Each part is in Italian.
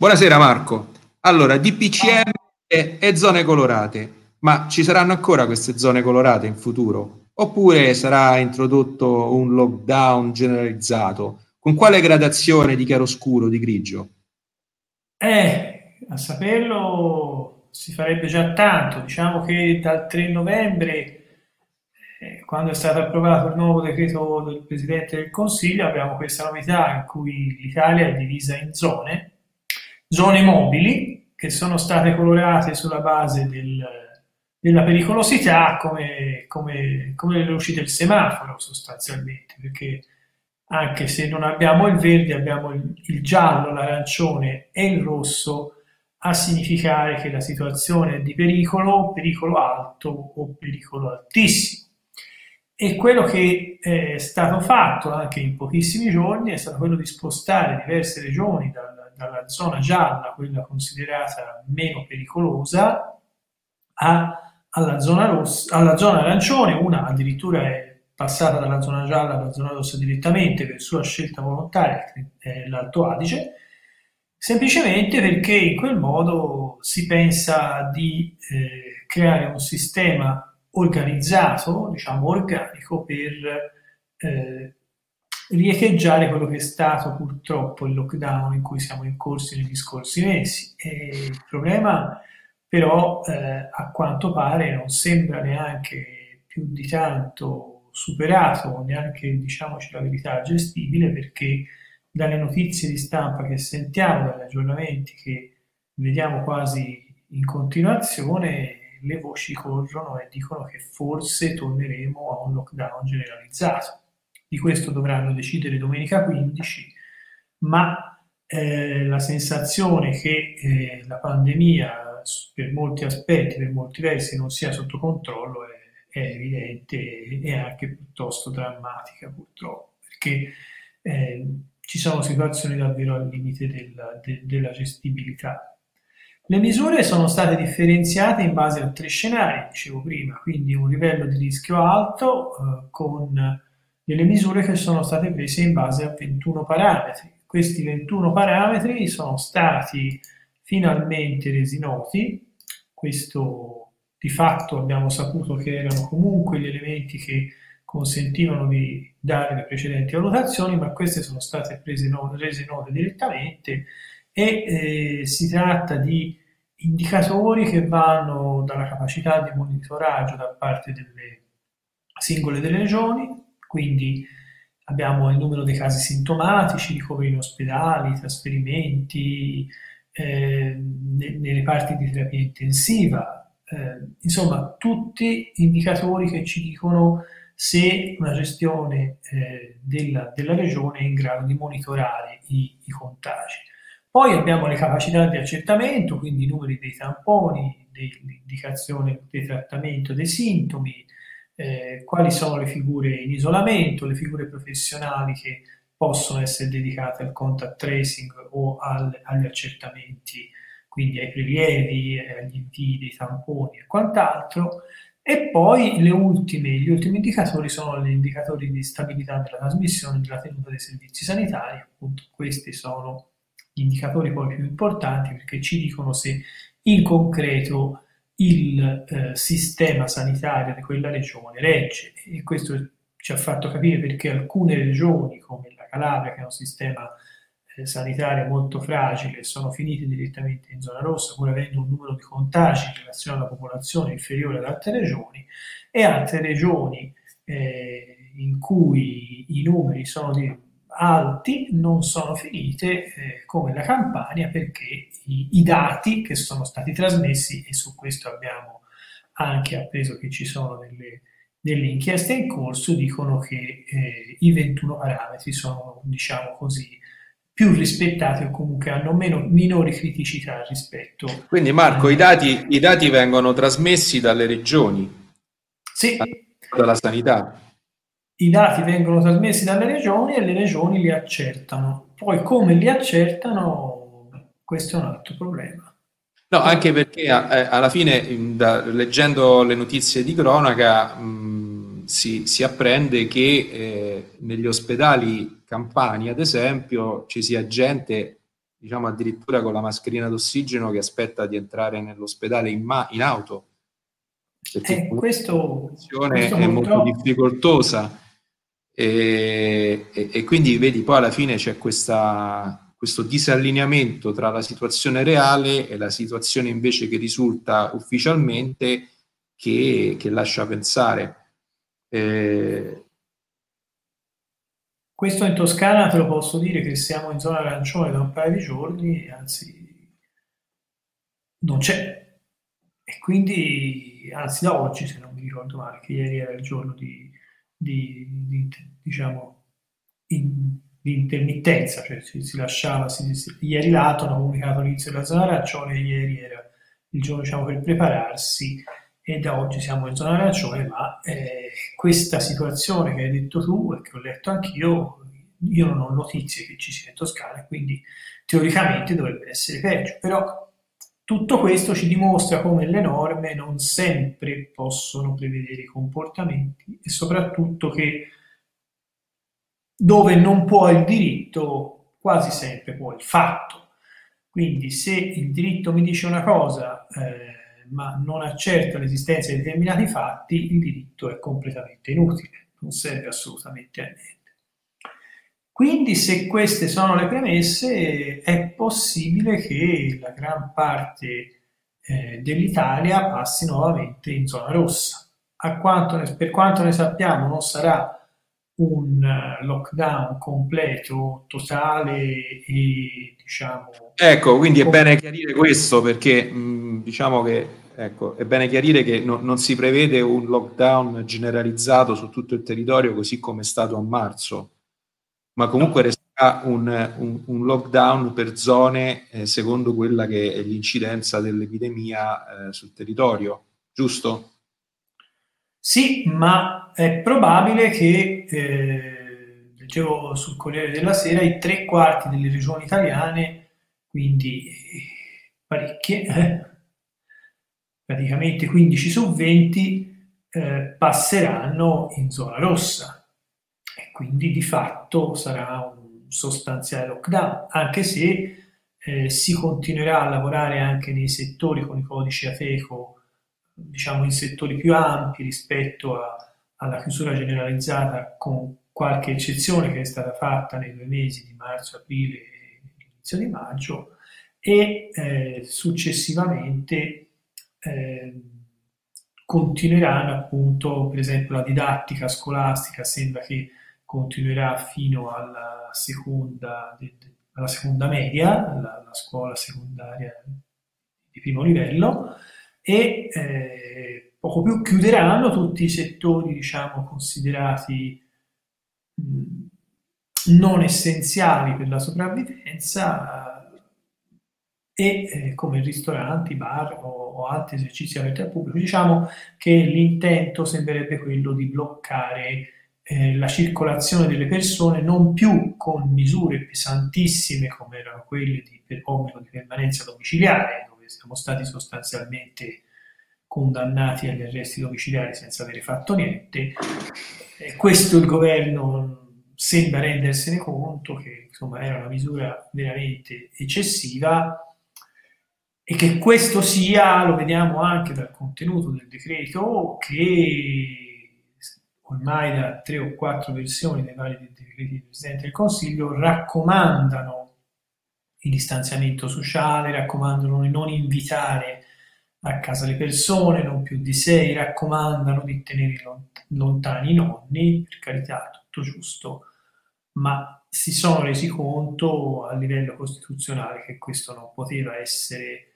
Buonasera Marco. Allora, DPCM e, zone colorate, ma ci saranno ancora queste zone colorate in futuro? Oppure sarà introdotto un lockdown generalizzato? Con quale gradazione di chiaroscuro, di grigio? Eh, a saperlo si farebbe già tanto. Diciamo che dal 3 novembre eh, quando è stato approvato il nuovo decreto del Presidente del Consiglio abbiamo questa novità in cui l'Italia è divisa in zone zone mobili che sono state colorate sulla base del, della pericolosità come, come, come, le luci del semaforo sostanzialmente, perché anche se non abbiamo il verde abbiamo il, il giallo, l'arancione e il rosso a significare che la situazione è di pericolo, pericolo alto o pericolo altissimo. E quello che è stato fatto anche in pochissimi giorni è stato quello di spostare diverse regioni dal dalla zona gialla, quella considerata meno pericolosa, a, alla, zona rossa, alla zona arancione, una addirittura è passata dalla zona gialla alla zona rossa direttamente per sua scelta volontaria, è l'Alto Adige, semplicemente perché in quel modo si pensa di eh, creare un sistema organizzato, diciamo organico, per eh, riecheggiare quello che è stato purtroppo il lockdown in cui siamo incorsi negli scorsi mesi. E il problema però eh, a quanto pare non sembra neanche più di tanto superato, neanche diciamoci la verità gestibile, perché dalle notizie di stampa che sentiamo, dagli aggiornamenti che vediamo quasi in continuazione, le voci corrono e dicono che forse torneremo a un lockdown generalizzato di questo dovranno decidere domenica 15, ma eh, la sensazione che eh, la pandemia per molti aspetti, per molti versi non sia sotto controllo è, è evidente e anche piuttosto drammatica purtroppo, perché eh, ci sono situazioni davvero al limite della, de, della gestibilità. Le misure sono state differenziate in base a tre scenari, dicevo prima, quindi un livello di rischio alto eh, con delle misure che sono state prese in base a 21 parametri. Questi 21 parametri sono stati finalmente resi noti, questo di fatto abbiamo saputo che erano comunque gli elementi che consentivano di dare le precedenti valutazioni, ma queste sono state prese no- rese note direttamente e eh, si tratta di indicatori che vanno dalla capacità di monitoraggio da parte delle singole delle regioni, quindi abbiamo il numero dei casi sintomatici, ricoveri in ospedali, trasferimenti, eh, nei, reparti di terapia intensiva, eh, insomma tutti indicatori che ci dicono se una gestione eh, della, della, regione è in grado di monitorare i, i, contagi. Poi abbiamo le capacità di accertamento, quindi i numeri dei tamponi, dell'indicazione del trattamento dei sintomi, eh, quali sono le figure in isolamento, le figure professionali che possono essere dedicate al contact tracing o al, agli accertamenti, quindi ai prelievi, agli invii dei tamponi e quant'altro. E poi ultime, gli ultimi indicatori sono gli indicatori di stabilità della trasmissione della tenuta dei servizi sanitari. Appunto, questi sono gli indicatori poi più importanti perché ci dicono se in concreto il eh, sistema sanitario di quella regione regge. E questo ci ha fatto capire perché alcune regioni come la Calabria che ha un sistema eh, sanitario molto fragile sono finite direttamente in zona rossa pur avendo un numero di contagi in relazione alla popolazione inferiore ad altre regioni e altre regioni eh, in cui i numeri sono di alti non sono finite eh, come la Campania perché i, i, dati che sono stati trasmessi e su questo abbiamo anche appreso che ci sono delle, delle inchieste in corso dicono che eh, i 21 parametri sono diciamo così più rispettati o comunque hanno meno, minori criticità rispetto quindi Marco a... i, dati, i dati vengono trasmessi dalle regioni sì. dalla sanità i dati vengono trasmessi dalle regioni e le regioni li accertano. Poi come li accertano, questo è un altro problema. No, anche perché eh, alla fine, da, leggendo le notizie di cronaca, mh, si, si, apprende che eh, negli ospedali campani, ad esempio, ci sia gente diciamo addirittura con la mascherina d'ossigeno che aspetta di entrare nell'ospedale in, ma- in auto. Perché eh, questo, situazione è molto difficoltosa e, e, e, quindi vedi poi alla fine c'è questa, questo disallineamento tra la situazione reale e la situazione invece che risulta ufficialmente che, che lascia pensare. Eh, questo in Toscana te lo posso dire che siamo in zona arancione da un paio di giorni, anzi non c'è. E quindi, anzi da oggi, se non mi ricordo male, che ieri era il giorno di, di, di diciamo, in, di intermittenza, cioè si, si lasciava, si, si, ieri l'ATO hanno comunicato l'inizio della zona arancione, ieri era il giorno diciamo, per prepararsi e da oggi siamo in zona arancione, ma eh, questa situazione che hai detto tu e che ho letto anch'io, io non ho notizie che ci sia in Toscana, quindi teoricamente dovrebbe essere peggio, però tutto questo ci dimostra come le norme non sempre possono prevedere i comportamenti e soprattutto che dove non può il diritto, quasi sempre può il fatto. Quindi se il diritto mi dice una cosa, eh, ma non accerta l'esistenza di determinati fatti, il diritto è completamente inutile, non serve assolutamente a niente. Quindi se queste sono le premesse è possibile che la gran parte eh, dell'Italia passi nuovamente in zona rossa. Quanto ne, per quanto ne sappiamo non sarà un uh, lockdown completo, totale e diciamo... Ecco, quindi è bene chiarire questo perché mh, diciamo che Ecco, è bene chiarire che no, non si prevede un lockdown generalizzato su tutto il territorio così come è stato a marzo, ma comunque resterà un, un, un lockdown per zone eh, secondo quella che è l'incidenza dell'epidemia eh, sul territorio, giusto? Sì, ma è probabile che, eh, leggevo sul Corriere della Sera, i tre quarti delle regioni italiane, quindi parecchie, praticamente 15 su 20 eh, passeranno in zona rossa quindi di fatto sarà un sostanziale lockdown, anche se eh, si continuerà a lavorare anche nei settori con i codici ATECO, diciamo in settori più ampi rispetto a, alla chiusura generalizzata con qualche eccezione che è stata fatta nei due mesi di marzo, aprile e inizio di maggio e eh, successivamente eh, continueranno appunto, per esempio la didattica scolastica. Sembra che continuerà fino alla seconda, alla seconda media, la, la scuola secondaria di primo livello, e eh, poco più chiuderanno tutti i settori, diciamo, considerati mh, non essenziali per la sopravvivenza e eh, come ristoranti, bar o, o, altri esercizi aperti al pubblico, diciamo che l'intento sembrerebbe quello di bloccare eh, la circolazione delle persone non più con misure pesantissime come erano quelle di obbligo di permanenza domiciliare, dove siamo stati sostanzialmente condannati agli arresti domiciliari senza avere fatto niente. Eh, questo il governo sembra rendersene conto che insomma era una misura veramente eccessiva e che questo sia, lo vediamo anche dal contenuto del decreto, che ormai da tre o quattro versioni dei vari decreti del Presidente del Consiglio raccomandano il distanziamento sociale, raccomandano di non invitare a casa le persone, non più di sei, raccomandano di tenere lontani i nonni, per carità, tutto giusto, ma si sono resi conto a livello costituzionale che questo non poteva essere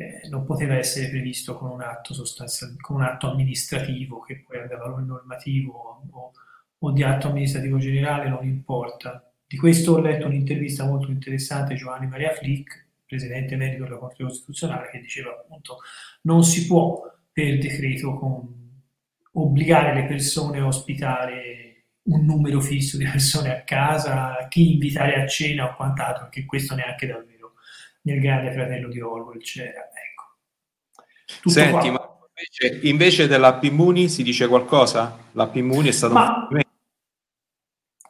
eh, non poteva essere previsto con un atto sostanzialmente, con un atto amministrativo che poi abbia valore normativo o, o, di atto amministrativo generale, non importa. Di questo ho letto un'intervista molto interessante di Giovanni Maria Flick, presidente medico della Corte Costituzionale, che diceva appunto non si può per decreto con, obbligare le persone a ospitare un numero fisso di persone a casa, chi invitare a cena o quant'altro, perché questo neanche davvero nel grande fratello di Orwell c'era. Ecco. Tutto Senti, ma invece, invece dell'app Immuni si dice qualcosa? L'app Immuni è stato ma un fallimento?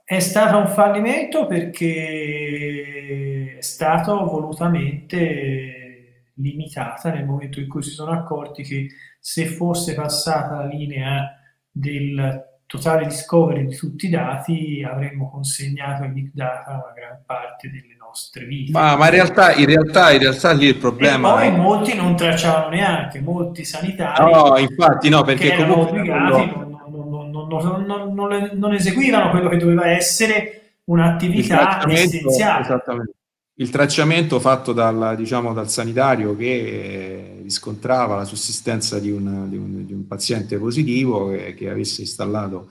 È stato un fallimento perché è stata volutamente limitata nel momento in cui si sono accorti che se fosse passata la linea del totale discovery di tutti i dati avremmo consegnato ai big data una gran parte delle nostre vite. Ma, ma in, realtà, in, realtà, in realtà lì il problema... E poi è... molti non tracciavano neanche, molti sanitari... No, infatti no, perché comunque... Obbligati, non, non, non, non, eseguivano quello che doveva essere un'attività essenziale. Esattamente. Il tracciamento fatto dal, diciamo, dal sanitario che riscontrava la sussistenza di un, di un, di un paziente positivo che, che, avesse installato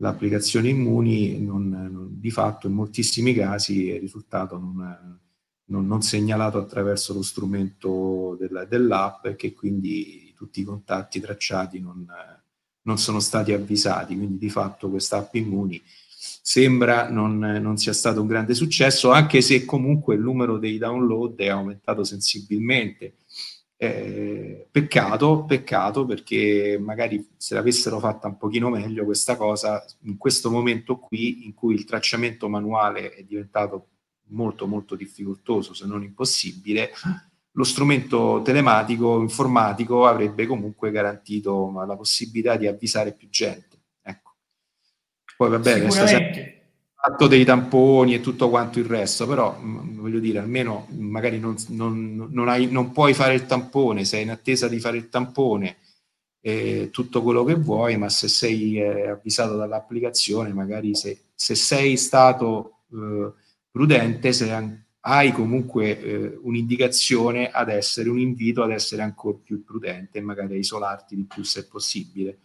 l'applicazione Immuni, non, non, di fatto in moltissimi casi è risultato non, non segnalato attraverso lo strumento del, dell'app e che quindi tutti i contatti tracciati non, sono stati avvisati. Quindi di fatto questa app Immuni sembra non, non, sia stato un grande successo, anche se comunque il numero dei download è aumentato sensibilmente. Eh, peccato, peccato perché magari se l'avessero fatta un pochino meglio questa cosa in questo momento qui in cui il tracciamento manuale è diventato molto molto difficoltoso se non impossibile lo strumento telematico informatico avrebbe comunque garantito la possibilità di avvisare più gente poi va bene, fatto dei tamponi e tutto quanto il resto, però mh, voglio dire, almeno magari non, non, non, hai, non, puoi fare il tampone, sei in attesa di fare il tampone, eh, tutto quello che vuoi, ma se sei eh, avvisato dall'applicazione, magari se, se sei stato eh, prudente, se hai comunque eh, un'indicazione ad essere, un invito ad essere ancora più prudente e magari a isolarti di più se possibile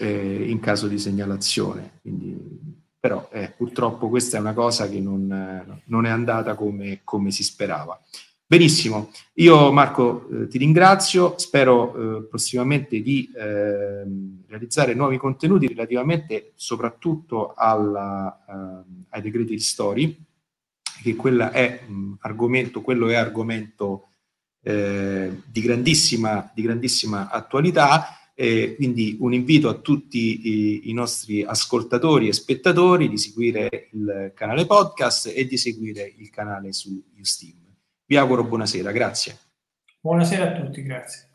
eh, in caso di segnalazione. Quindi, però eh, purtroppo questa è una cosa che non, non è andata come, come, si sperava. Benissimo, io Marco eh, ti ringrazio, spero eh, prossimamente di ehm, realizzare nuovi contenuti relativamente soprattutto alla, ehm, ai decreti story, che è mh, argomento, quello è argomento eh, di grandissima, di grandissima attualità eh, quindi un invito a tutti i, i, nostri ascoltatori e spettatori di seguire il canale podcast e di seguire il canale su Steam. Vi auguro buonasera, grazie. Buonasera a tutti, grazie.